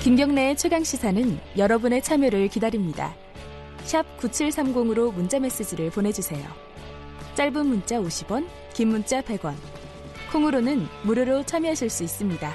김경래의 최강 시사는 여러분의 참여를 기다립니다. 9730으로 문자 메시지를 보내주세요. 짧은 문자 50원, 긴 문자 100원. 콩으로는 무료로 참여하실 수 있습니다.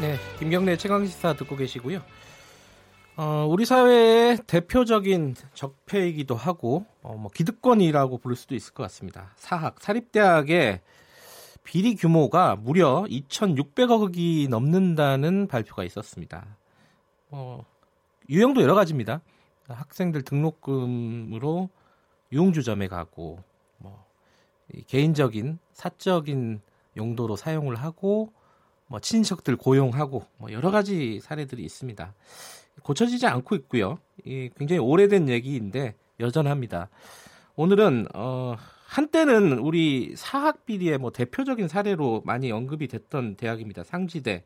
네, 김경래 최강 시사 듣고 계시고요. 어, 우리 사회의 대표적인 적폐이기도 하고 어, 뭐 기득권이라고 부를 수도 있을 것 같습니다. 사학 사립대학의 비리 규모가 무려 2,600억이 넘는다는 발표가 있었습니다. 어, 유형도 여러 가지입니다. 학생들 등록금으로 유흥주점에 가고 뭐 개인적인 사적인 용도로 사용을 하고 뭐 친척들 고용하고 뭐 여러 가지 사례들이 있습니다. 고쳐지지 않고 있고요. 이 굉장히 오래된 얘기인데 여전합니다. 오늘은 어, 한때는 우리 사학 비리의 뭐 대표적인 사례로 많이 언급이 됐던 대학입니다. 상지대.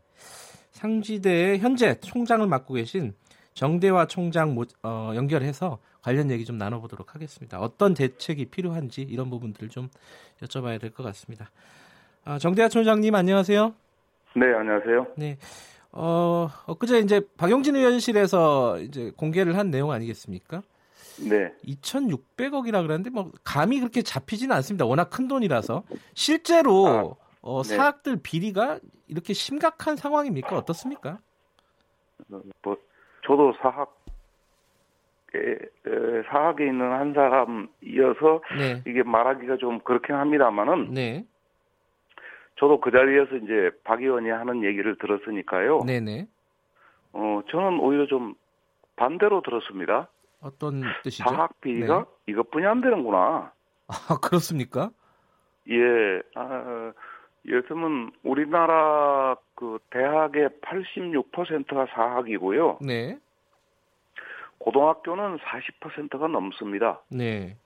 상지대의 현재 총장을 맡고 계신 정대화 총장 어, 연결해서 관련 얘기 좀 나눠보도록 하겠습니다. 어떤 대책이 필요한지 이런 부분들을 좀 여쭤봐야 될 것 같습니다. 아, 정대화 총장님 안녕하세요. 네, 안녕하세요. 네. 어, 엊그제 이제 박용진 의원실에서 이제 공개를 한 내용 아니겠습니까? 네. 2,600억이라 그러는데 뭐 감이 그렇게 잡히지는 않습니다. 워낙 큰 돈이라서 실제로 아, 어, 네. 사학들 비리가 이렇게 심각한 상황입니까? 어떻습니까? 뭐 저도 사학 사학에 있는 한 사람이어서 네. 이게 말하기가 좀 그렇긴 합니다만은 네. 저도 그 자리에서 이제 박 의원이 하는 얘기를 들었으니까요. 네네. 어, 저는 오히려 좀 반대로 들었습니다. 어떤 뜻이죠? 사학 비리가 네. 이것뿐이 안 되는구나. 아, 그렇습니까? 예. 아, 예를 들면 우리나라 그 대학의 86%가 사학이고요. 네. 고등학교는 40%가 넘습니다. 네.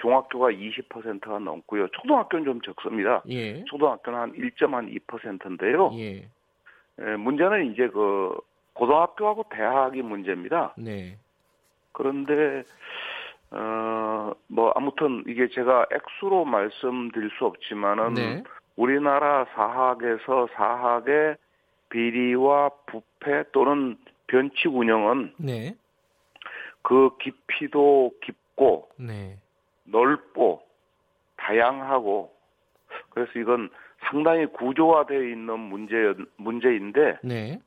중학교가 20%가 넘고요. 초등학교는 좀 적습니다. 예. 초등학교는 한 1.2%인데요. 예. 예, 문제는 이제 그 고등학교하고 대학이 문제입니다. 네. 그런데 어 뭐 아무튼 이게 제가 액수로 말씀드릴 수 없지만은 네. 우리나라 사학에서 사학의 비리와 부패 또는 변칙 운영은 네. 그 깊이도 깊고 네. 넓고 다양하고 그래서 이건 상당히 구조화되어 있는 문제 문제인데 네.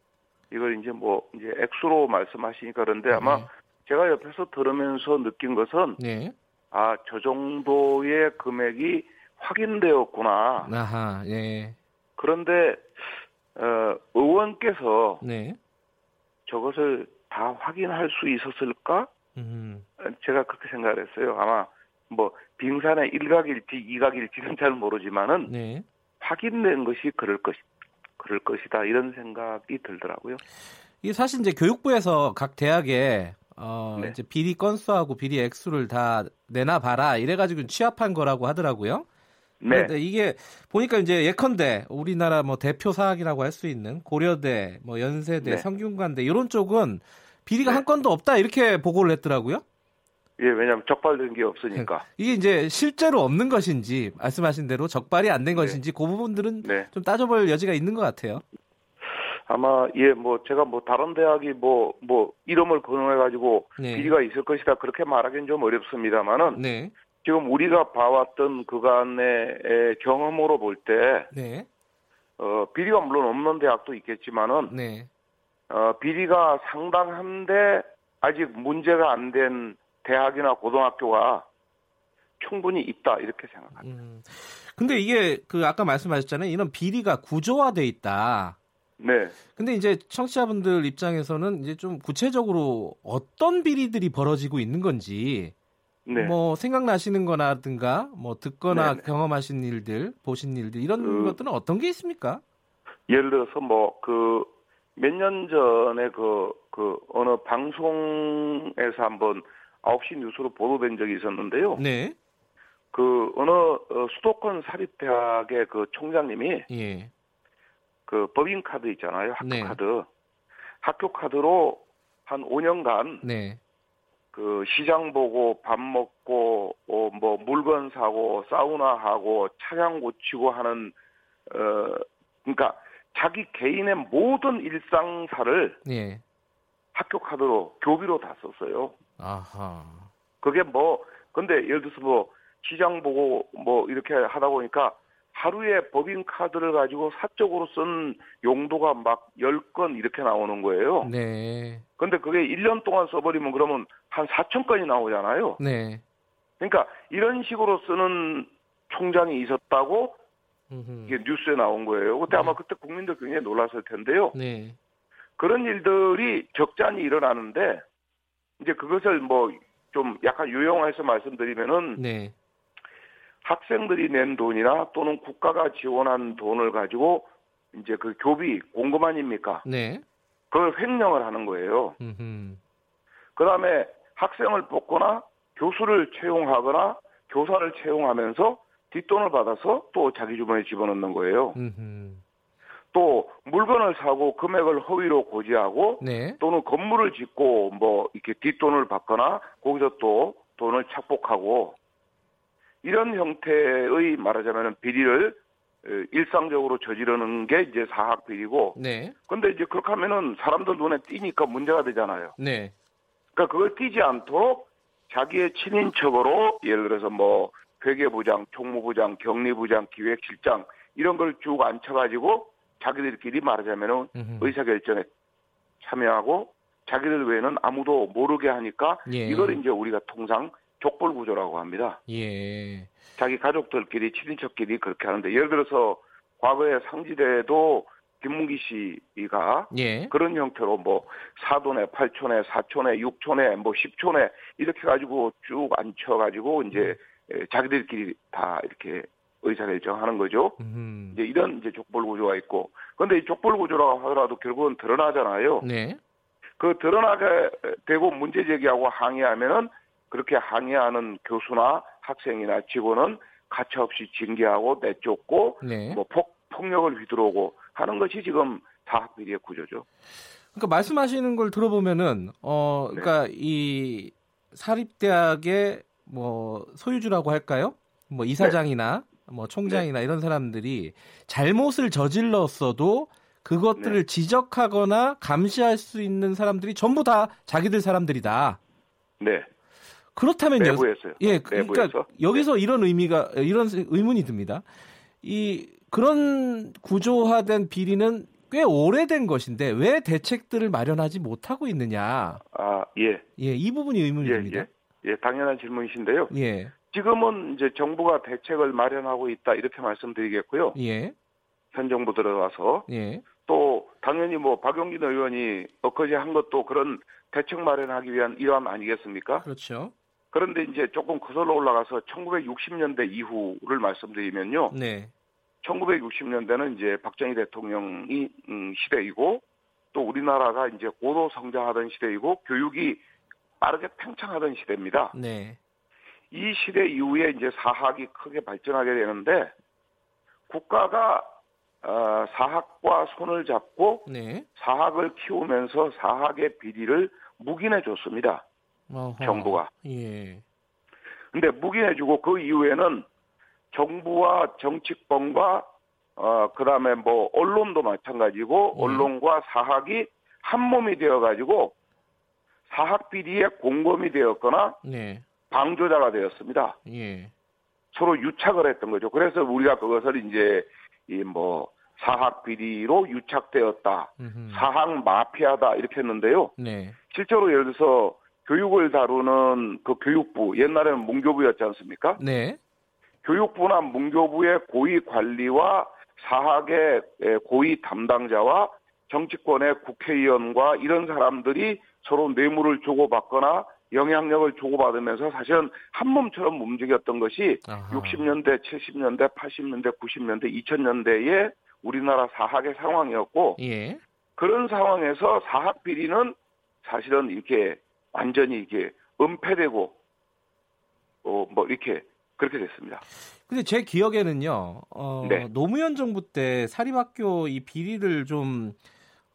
이걸 이제 뭐 이제 액수로 말씀하시니까 그런데 아마 네. 제가 옆에서 들으면서 느낀 것은 네. 아 저 정도의 금액이 확인되었구나. 아하, 예. 그런데 어, 의원께서 네. 저것을 다 확인할 수 있었을까? 음. 제가 그렇게 생각을 했어요. 아마 뭐 빙산의 일각일지 이각일지는 잘 모르지만은 네. 확인된 것이 그럴 것 그럴 것이다 이런 생각이 들더라고요. 이게 사실 이제 교육부에서 각 대학에 어 네. 이제 비리 건수하고 비리 액수를 다 내놔 봐라 이래가지고 취합한 거라고 하더라고요. 네. 이게 보니까 이제 예컨대 우리나라 뭐 대표 사학이라고 할 수 있는 고려대, 뭐 연세대, 네. 성균관대 이런 쪽은 비리가 네. 한 건도 없다 이렇게 보고를 했더라고요. 예, 왜냐하면 적발된 게 없으니까. 이게 이제 실제로 없는 것인지 말씀하신 대로 적발이 안된 네. 것인지 그 부분들은 네. 좀 따져볼 여지가 있는 것 같아요. 아마 예, 뭐 제가 뭐 다른 대학이 뭐뭐 뭐 이름을 거론해 가지고 네. 비리가 있을 것이다 그렇게 말하기는 좀 어렵습니다만은 네. 지금 우리가 봐왔던 그간의 경험으로 볼때 네. 어, 비리가 물론 없는 대학도 있겠지만은 네. 어, 비리가 상당한데 아직 문제가 안 된 대학이나 고등학교가 충분히 있다 이렇게 생각합니다. 음. 근데 이게 그 아까 말씀하셨잖아요. 이런 비리가 구조화돼 있다. 네. 근데 이제 청취자분들 입장에서는 이제 좀 구체적으로 어떤 비리들이 벌어지고 있는 건지 네. 뭐 생각나시는 거나든가 뭐 듣거나 네 경험하신 일들, 보신 일들 이런 그, 것들은 어떤 게 있습니까? 예를 들어서 뭐 그 몇 년 전에 그, 그 어느 방송에서 한번 9시 뉴스로 보도된 적이 있었는데요. 네. 그 어느 어, 수도권 사립대학의 그 총장님이 예. 그 법인 카드 있잖아요. 학교 네. 카드. 학교 카드로 한 5년간 네. 그 시장 보고 밥 먹고 어, 뭐 물건 사고 사우나 하고 차량 고치고 하는 어 그러니까 자기 개인의 모든 일상사를 예. 학교 카드로 교비로 다 썼어요. 아하. 그게 뭐 근데 예를 들어서 뭐 시장 보고 뭐 이렇게 하다 보니까 하루에 법인 카드를 가지고 사적으로 쓴 용도가 막 10건 이렇게 나오는 거예요. 네. 근데 그게 1년 동안 써버리면 그러면 한 4천 건이 나오잖아요. 네. 그러니까 이런 식으로 쓰는 총장이 있었다고 이게 뉴스에 나온 거예요. 그때 네. 아마 그때 국민들 굉장히 놀랐을 텐데요. 네. 그런 일들이 적잖이 일어나는데 이제 그것을 뭐 좀 약간 유용해서 말씀드리면은 네. 학생들이 낸 돈이나 또는 국가가 지원한 돈을 가지고 이제 그 교비 공금 아닙니까? 네. 그걸 횡령을 하는 거예요. 그 다음에 학생을 뽑거나 교수를 채용하거나 교사를 채용하면서 뒷돈을 받아서 또 자기 주머니에 집어넣는 거예요. 음흠. 또 물건을 사고 금액을 허위로 고지하고 네. 또는 건물을 짓고 뭐 이렇게 뒷돈을 받거나 거기서 또 돈을 착복하고 이런 형태의 말하자면 비리를 일상적으로 저지르는 게 이제 사학 비리고. 네. 근데 이제 그렇게 하면은 사람들 눈에 띄니까 문제가 되잖아요. 네. 그러니까 그걸 띄지 않도록 자기의 친인척으로 예를 들어서 뭐 회계부장, 총무부장, 격리부장, 기획실장 이런 걸 쭉 앉혀가지고 자기들끼리 말하자면은 의사결정에 참여하고 자기들 외에는 아무도 모르게 하니까 예. 이걸 이제 우리가 통상 족벌 구조라고 합니다. 예. 자기 가족들끼리 친인척끼리 그렇게 하는데 예를 들어서 과거에 상지대도 김문기 씨가 예. 그런 형태로 뭐 사돈에 8촌에 4촌에 6촌에 뭐 10촌에 이렇게 가지고 쭉 앉혀 가지고 이제 음. 자기들끼리 다 이렇게 의사결정하는 거죠. 음. 이제 이런 이제 족벌 구조가 있고 그런데 이 족벌 구조라고 하더라도 결국은 드러나잖아요. 네. 그 드러나게 되고 문제 제기하고 항의하면은 그렇게 항의하는 교수나 학생이나 직원은 가차없이 징계하고 내쫓고 네. 뭐 폭, 폭력을 휘두르고 하는 것이 지금 사학 비리의 구조죠. 그러니까 말씀하시는 걸 들어보면은 어 그러니까 네. 이 사립대학의 뭐 소유주라고 할까요? 뭐 이사장이나 네. 뭐 총장이나 네. 이런 사람들이 잘못을 저질렀어도 그것들을 네. 지적하거나 감시할 수 있는 사람들이 전부 다 자기들 사람들이다. 네. 그렇다면 내부에서요. 예, 그러니까 내부에서? 여기서 네. 이런 의미가 이런 의문이 듭니다. 이 그런 구조화된 비리는 꽤 오래된 것인데 왜 대책들을 마련하지 못하고 있느냐? 아, 예. 예, 이 부분이 의문이 예, 듭니다. 예. 예, 당연한 질문이신데요. 예. 지금은 이제 정부가 대책을 마련하고 있다 이렇게 말씀드리겠고요. 예. 현 정부 들어와서 예. 또 당연히 뭐 박용진 의원이 엊그제 한 것도 그런 대책 마련하기 위한 일환 아니겠습니까? 그렇죠. 그런데 이제 조금 거슬러 올라가서 1960년대 이후를 말씀드리면요. 네. 1960년대는 이제 박정희 대통령이 음, 시대이고 또 우리나라가 이제 고도 성장하던 시대이고 교육이 빠르게 팽창하던 시대입니다. 네. 이 시대 이후에 이제 사학이 크게 발전하게 되는데 국가가 어, 사학과 손을 잡고 네. 사학을 키우면서 사학의 비리를 묵인해 줬습니다. 어허. 정부가. 예. 근데 묵인해주고 그 이후에는 정부와 정치권과 어 그다음에 뭐 언론도 마찬가지고 예. 언론과 사학이 한 몸이 되어가지고 사학 비리의 공범이 되었거나 네. 방조자가 되었습니다. 예. 서로 유착을 했던 거죠. 그래서 우리가 그것을 이제 이 뭐 사학 비리로 유착되었다, 음흠. 사학 마피아다 이렇게 했는데요. 네. 실제로 예를 들어서 교육을 다루는 그 교육부 옛날에는 문교부였지 않습니까? 네. 교육부나 문교부의 고위 관리와 사학의 고위 담당자와 정치권의 국회의원과 이런 사람들이 서로 뇌물을 주고받거나 영향력을 주고받으면서 사실은 한 몸처럼 움직였던 것이 아하. 60년대, 70년대, 80년대, 90년대, 2000년대의 우리나라 사학의 상황이었고 예. 그런 상황에서 사학 비리는 사실은 이렇게 완전히 이게 은폐되고 어 뭐 이렇게 그렇게 됐습니다. 근데 제 기억에는요, 어, 네. 노무현 정부 때 사립학교 이 비리를 좀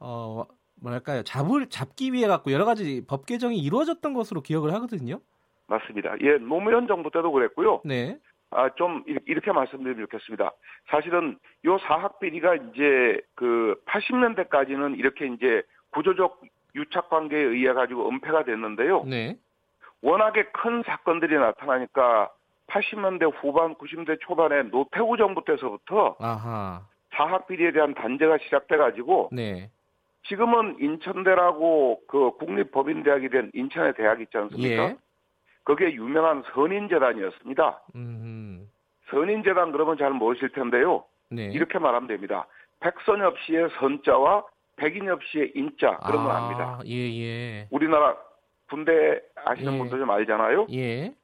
어, 뭐랄까요, 잡을 잡기 위해 갖고 여러 가지 법 개정이 이루어졌던 것으로 기억을 하거든요. 맞습니다. 예, 노무현 정부 때도 그랬고요. 네. 아, 좀 이렇게 말씀드리면 좋겠습니다. 사실은 요 사학 비리가 이제 그 80년대까지는 이렇게 이제 구조적 유착 관계에 의해 가지고 은폐가 됐는데요. 네. 워낙에 큰 사건들이 나타나니까 80년대 후반, 90년대 초반에 노태우 정부 때서부터 아하. 사학 비리에 대한 단죄가 시작돼 가지고 네. 지금은 인천대라고 그 국립법인대학이 된 인천의 대학 있지 않습니까? 예. 그게 유명한 선인재단이었습니다. 음. 선인재단 그러면 잘 모르실 텐데요. 네. 이렇게 말하면 됩니다. 백선엽 씨의 선자와 백인엽 씨의 인자 그러면 아, 압니다. 예, 예. 우리나라 군대 아시는 예. 분들 좀 알잖아요. 예.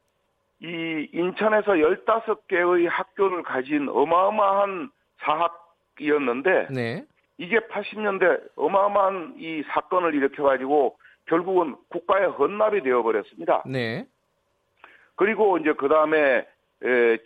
이 인천에서 15개의 학교를 가진 어마어마한 사학이었는데 네. 이게 80년대 어마어마한 이 사건을 일으켜 가지고 결국은 국가의 헌납이 되어 버렸습니다. 네. 그리고 이제 그 다음에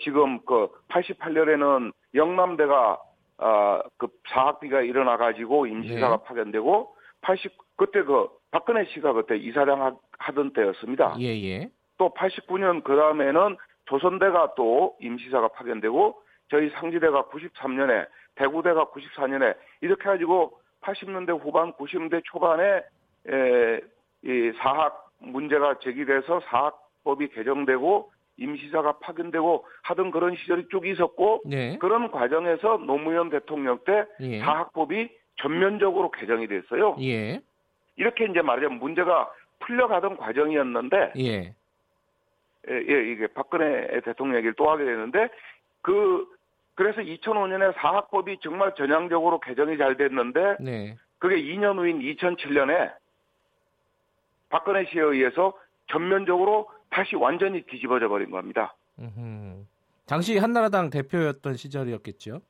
지금 그 88년에는 영남대가 아, 그 사학비가 일어나 가지고 임시사가 네. 파견되고 80 그때 그 박근혜 씨가 그때 이사장 하던 때였습니다. 예, 예. 또 89년 그 다음에는 조선대가 또 임시사가 파견되고 저희 상지대가 93년에 대구대가 94년에 이렇게 가지고 80년대 후반 90년대 초반에 에, 이 사학 문제가 제기돼서 사학법이 개정되고 임시사가 파견되고 하던 그런 시절이 쭉 있었고 네. 그런 과정에서 노무현 대통령 때 예. 사학법이 전면적으로 개정이 됐어요. 예. 이렇게 이제 말하자면 문제가 풀려가던 과정이었는데 예. 예, 예 이게 박근혜 대통령 얘기를 또 하게 되는데 그 그래서 2005년에 사학법이 정말 전향적으로 개정이 잘 됐는데 네. 그게 2년 후인 2007년에 박근혜 씨에 의해서 전면적으로 다시 완전히 뒤집어져 버린 겁니다. 음흠. 당시 한나라당 대표였던 시절이었겠죠?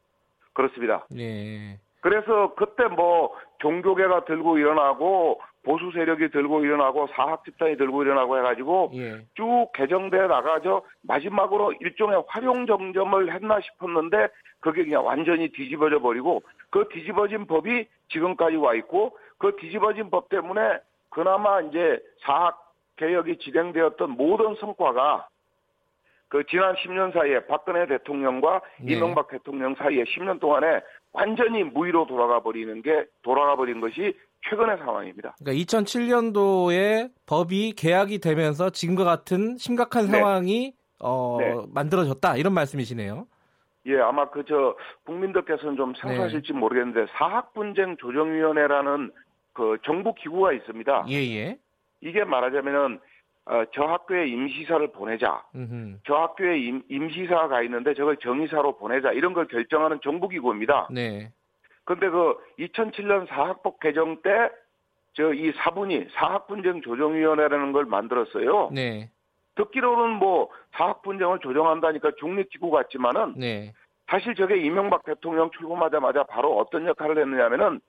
그렇습니다. 예. 그래서 그때 뭐 종교계가 들고 일어나고 보수 세력이 들고 일어나고 사학 집단이 들고 일어나고 해가지고 예. 쭉 개정돼 나가죠. 마지막으로 일종의 활용 정점을 했나 싶었는데 그게 그냥 완전히 뒤집어져 버리고 그 뒤집어진 법이 지금까지 와 있고 그 뒤집어진 법 때문에 그나마 이제 사학 개혁이 진행되었던 모든 성과가 그 지난 10년 사이에 박근혜 대통령과 네. 이명박 대통령 사이에 10년 동안에 완전히 무위로 돌아가 버리는 게 돌아가 버린 것이 최근의 상황입니다. 그러니까 2007년도에 법이 개혁이 되면서 지금과 같은 심각한 네. 상황이 어, 네. 만들어졌다 이런 말씀이시네요. 예, 아마 그 저 국민들께서는 좀 생소하실지 네. 모르겠는데 사학분쟁 조정위원회라는 그 정부 기구가 있습니다. 예, 예. 이게 말하자면은 어, 저 학교에 임시사를 보내자. 음흠. 저 학교에 임, 임시사가 있는데 저걸 정의사로 보내자. 이런 걸 결정하는 정부기구입니다. 네. 근데 그 2007년 사학법 개정 때 저 이 사분이 사학분쟁 조정위원회라는 걸 만들었어요. 네. 듣기로는 뭐 사학분쟁을 조정한다니까 중립기구 같지만은 네. 사실 저게 이명박 대통령 출범하자마자 바로 어떤 역할을 했느냐면은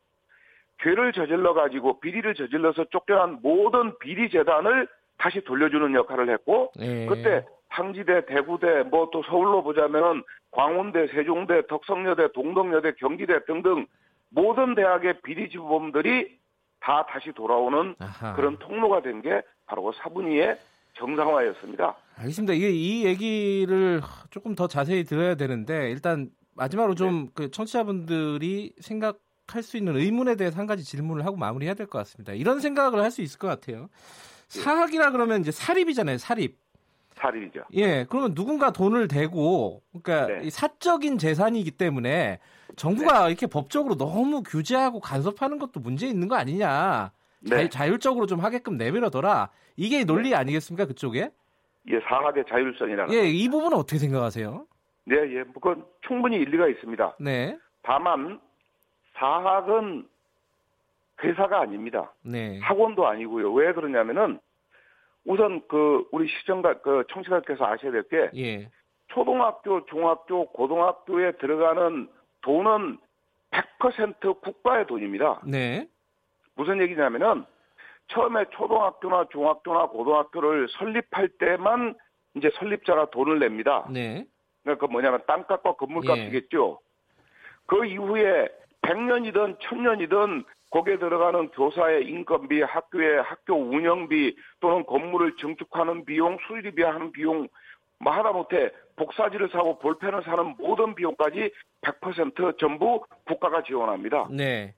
죄를 저질러 가지고 비리를 저질러서 쫓겨난 모든 비리 재단을 다시 돌려주는 역할을 했고 네. 그때 상지대, 대구대, 뭐 또 서울로 보자면은 광운대, 세종대, 덕성여대, 동덕여대, 경기대 등등 모든 대학의 비리 지범들이 다 다시 돌아오는 아하. 그런 통로가 된 게 바로 그 사분위의 정상화였습니다. 알겠습니다. 이게 이 얘기를 조금 더 자세히 들어야 되는데 일단 마지막으로 좀그 네. 청취자분들이 생각 할 수 있는 의문에 대해서 한 가지 질문을 하고 마무리해야 될 것 같습니다. 이런 생각을 할 수 있을 것 같아요. 사학이라 그러면 이제 사립이잖아요, 사립. 사립이죠. 예, 그러면 누군가 돈을 대고, 그러니까 네. 사적인 재산이기 때문에 정부가 네. 이렇게 법적으로 너무 규제하고 간섭하는 것도 문제 있는 거 아니냐. 네. 자, 율적으로좀 하게끔 내밀어둬라. 이게 논리 네. 아니겠습니까, 그쪽에? 예, 사학의 자율성이라는. 예, 이 부분은 어떻게 생각하세요? 네, 예, 그건 충분히 일리가 있습니다. 네. 다만, 사학은 회사가 아닙니다. 네. 학원도 아니고요. 왜 그러냐면은 우선 그 우리 시청자 그 청취자께서 아셔야 될게 예. 초등학교, 중학교, 고등학교에 들어가는 돈은 100% 국가의 돈입니다. 네. 무슨 얘기냐면은 처음에 초등학교나 중학교나 고등학교를 설립할 때만 이제 설립자가 돈을 냅니다. 네. 그러니까 그 뭐냐면 땅값과 건물값이겠죠. 예. 그 이후에 100년이든 1000년이든 거기에 들어가는 교사의 인건비, 학교의 학교 운영비 또는 건물을 증축하는 비용, 수리비 하는 비용 뭐 하다못해 복사지를 사고 볼펜을 사는 모든 비용까지 100% 전부 국가가 지원합니다. 네.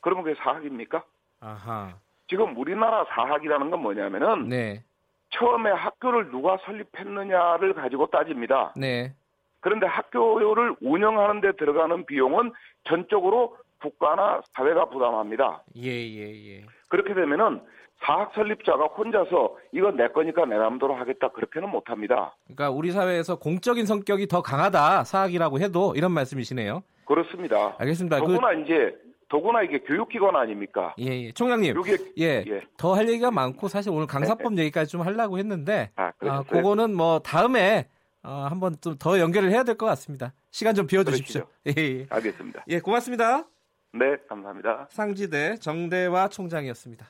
그러면 그게 사학입니까? 아하. 지금 우리나라 사학이라는 건 뭐냐면은 네. 처음에 학교를 누가 설립했느냐를 가지고 따집니다. 네. 그런데 학교를 운영하는 데 들어가는 비용은 전적으로 국가나 사회가 부담합니다. 예, 예, 예. 그렇게 되면은 사학 설립자가 혼자서 이건 내 거니까 내 마음대로 하겠다 그렇게는 못 합니다. 그러니까 우리 사회에서 공적인 성격이 더 강하다 사학이라고 해도 이런 말씀이시네요. 그렇습니다. 알겠습니다. 더구나 그... 이제 더구나 이게 교육기관 아닙니까? 예, 예. 총장님. 요게, 예. 예. 더 할 얘기가 많고 사실 오늘 강사법 네. 얘기까지 좀 하려고 했는데 아, 아 그거는 뭐 다음에 어, 한번 좀 더 연결을 해야 될 것 같습니다. 시간 좀 비워 주십시오. 예, 예. 알겠습니다. 예, 고맙습니다. 네, 감사합니다. 상지대 정대화 총장이었습니다.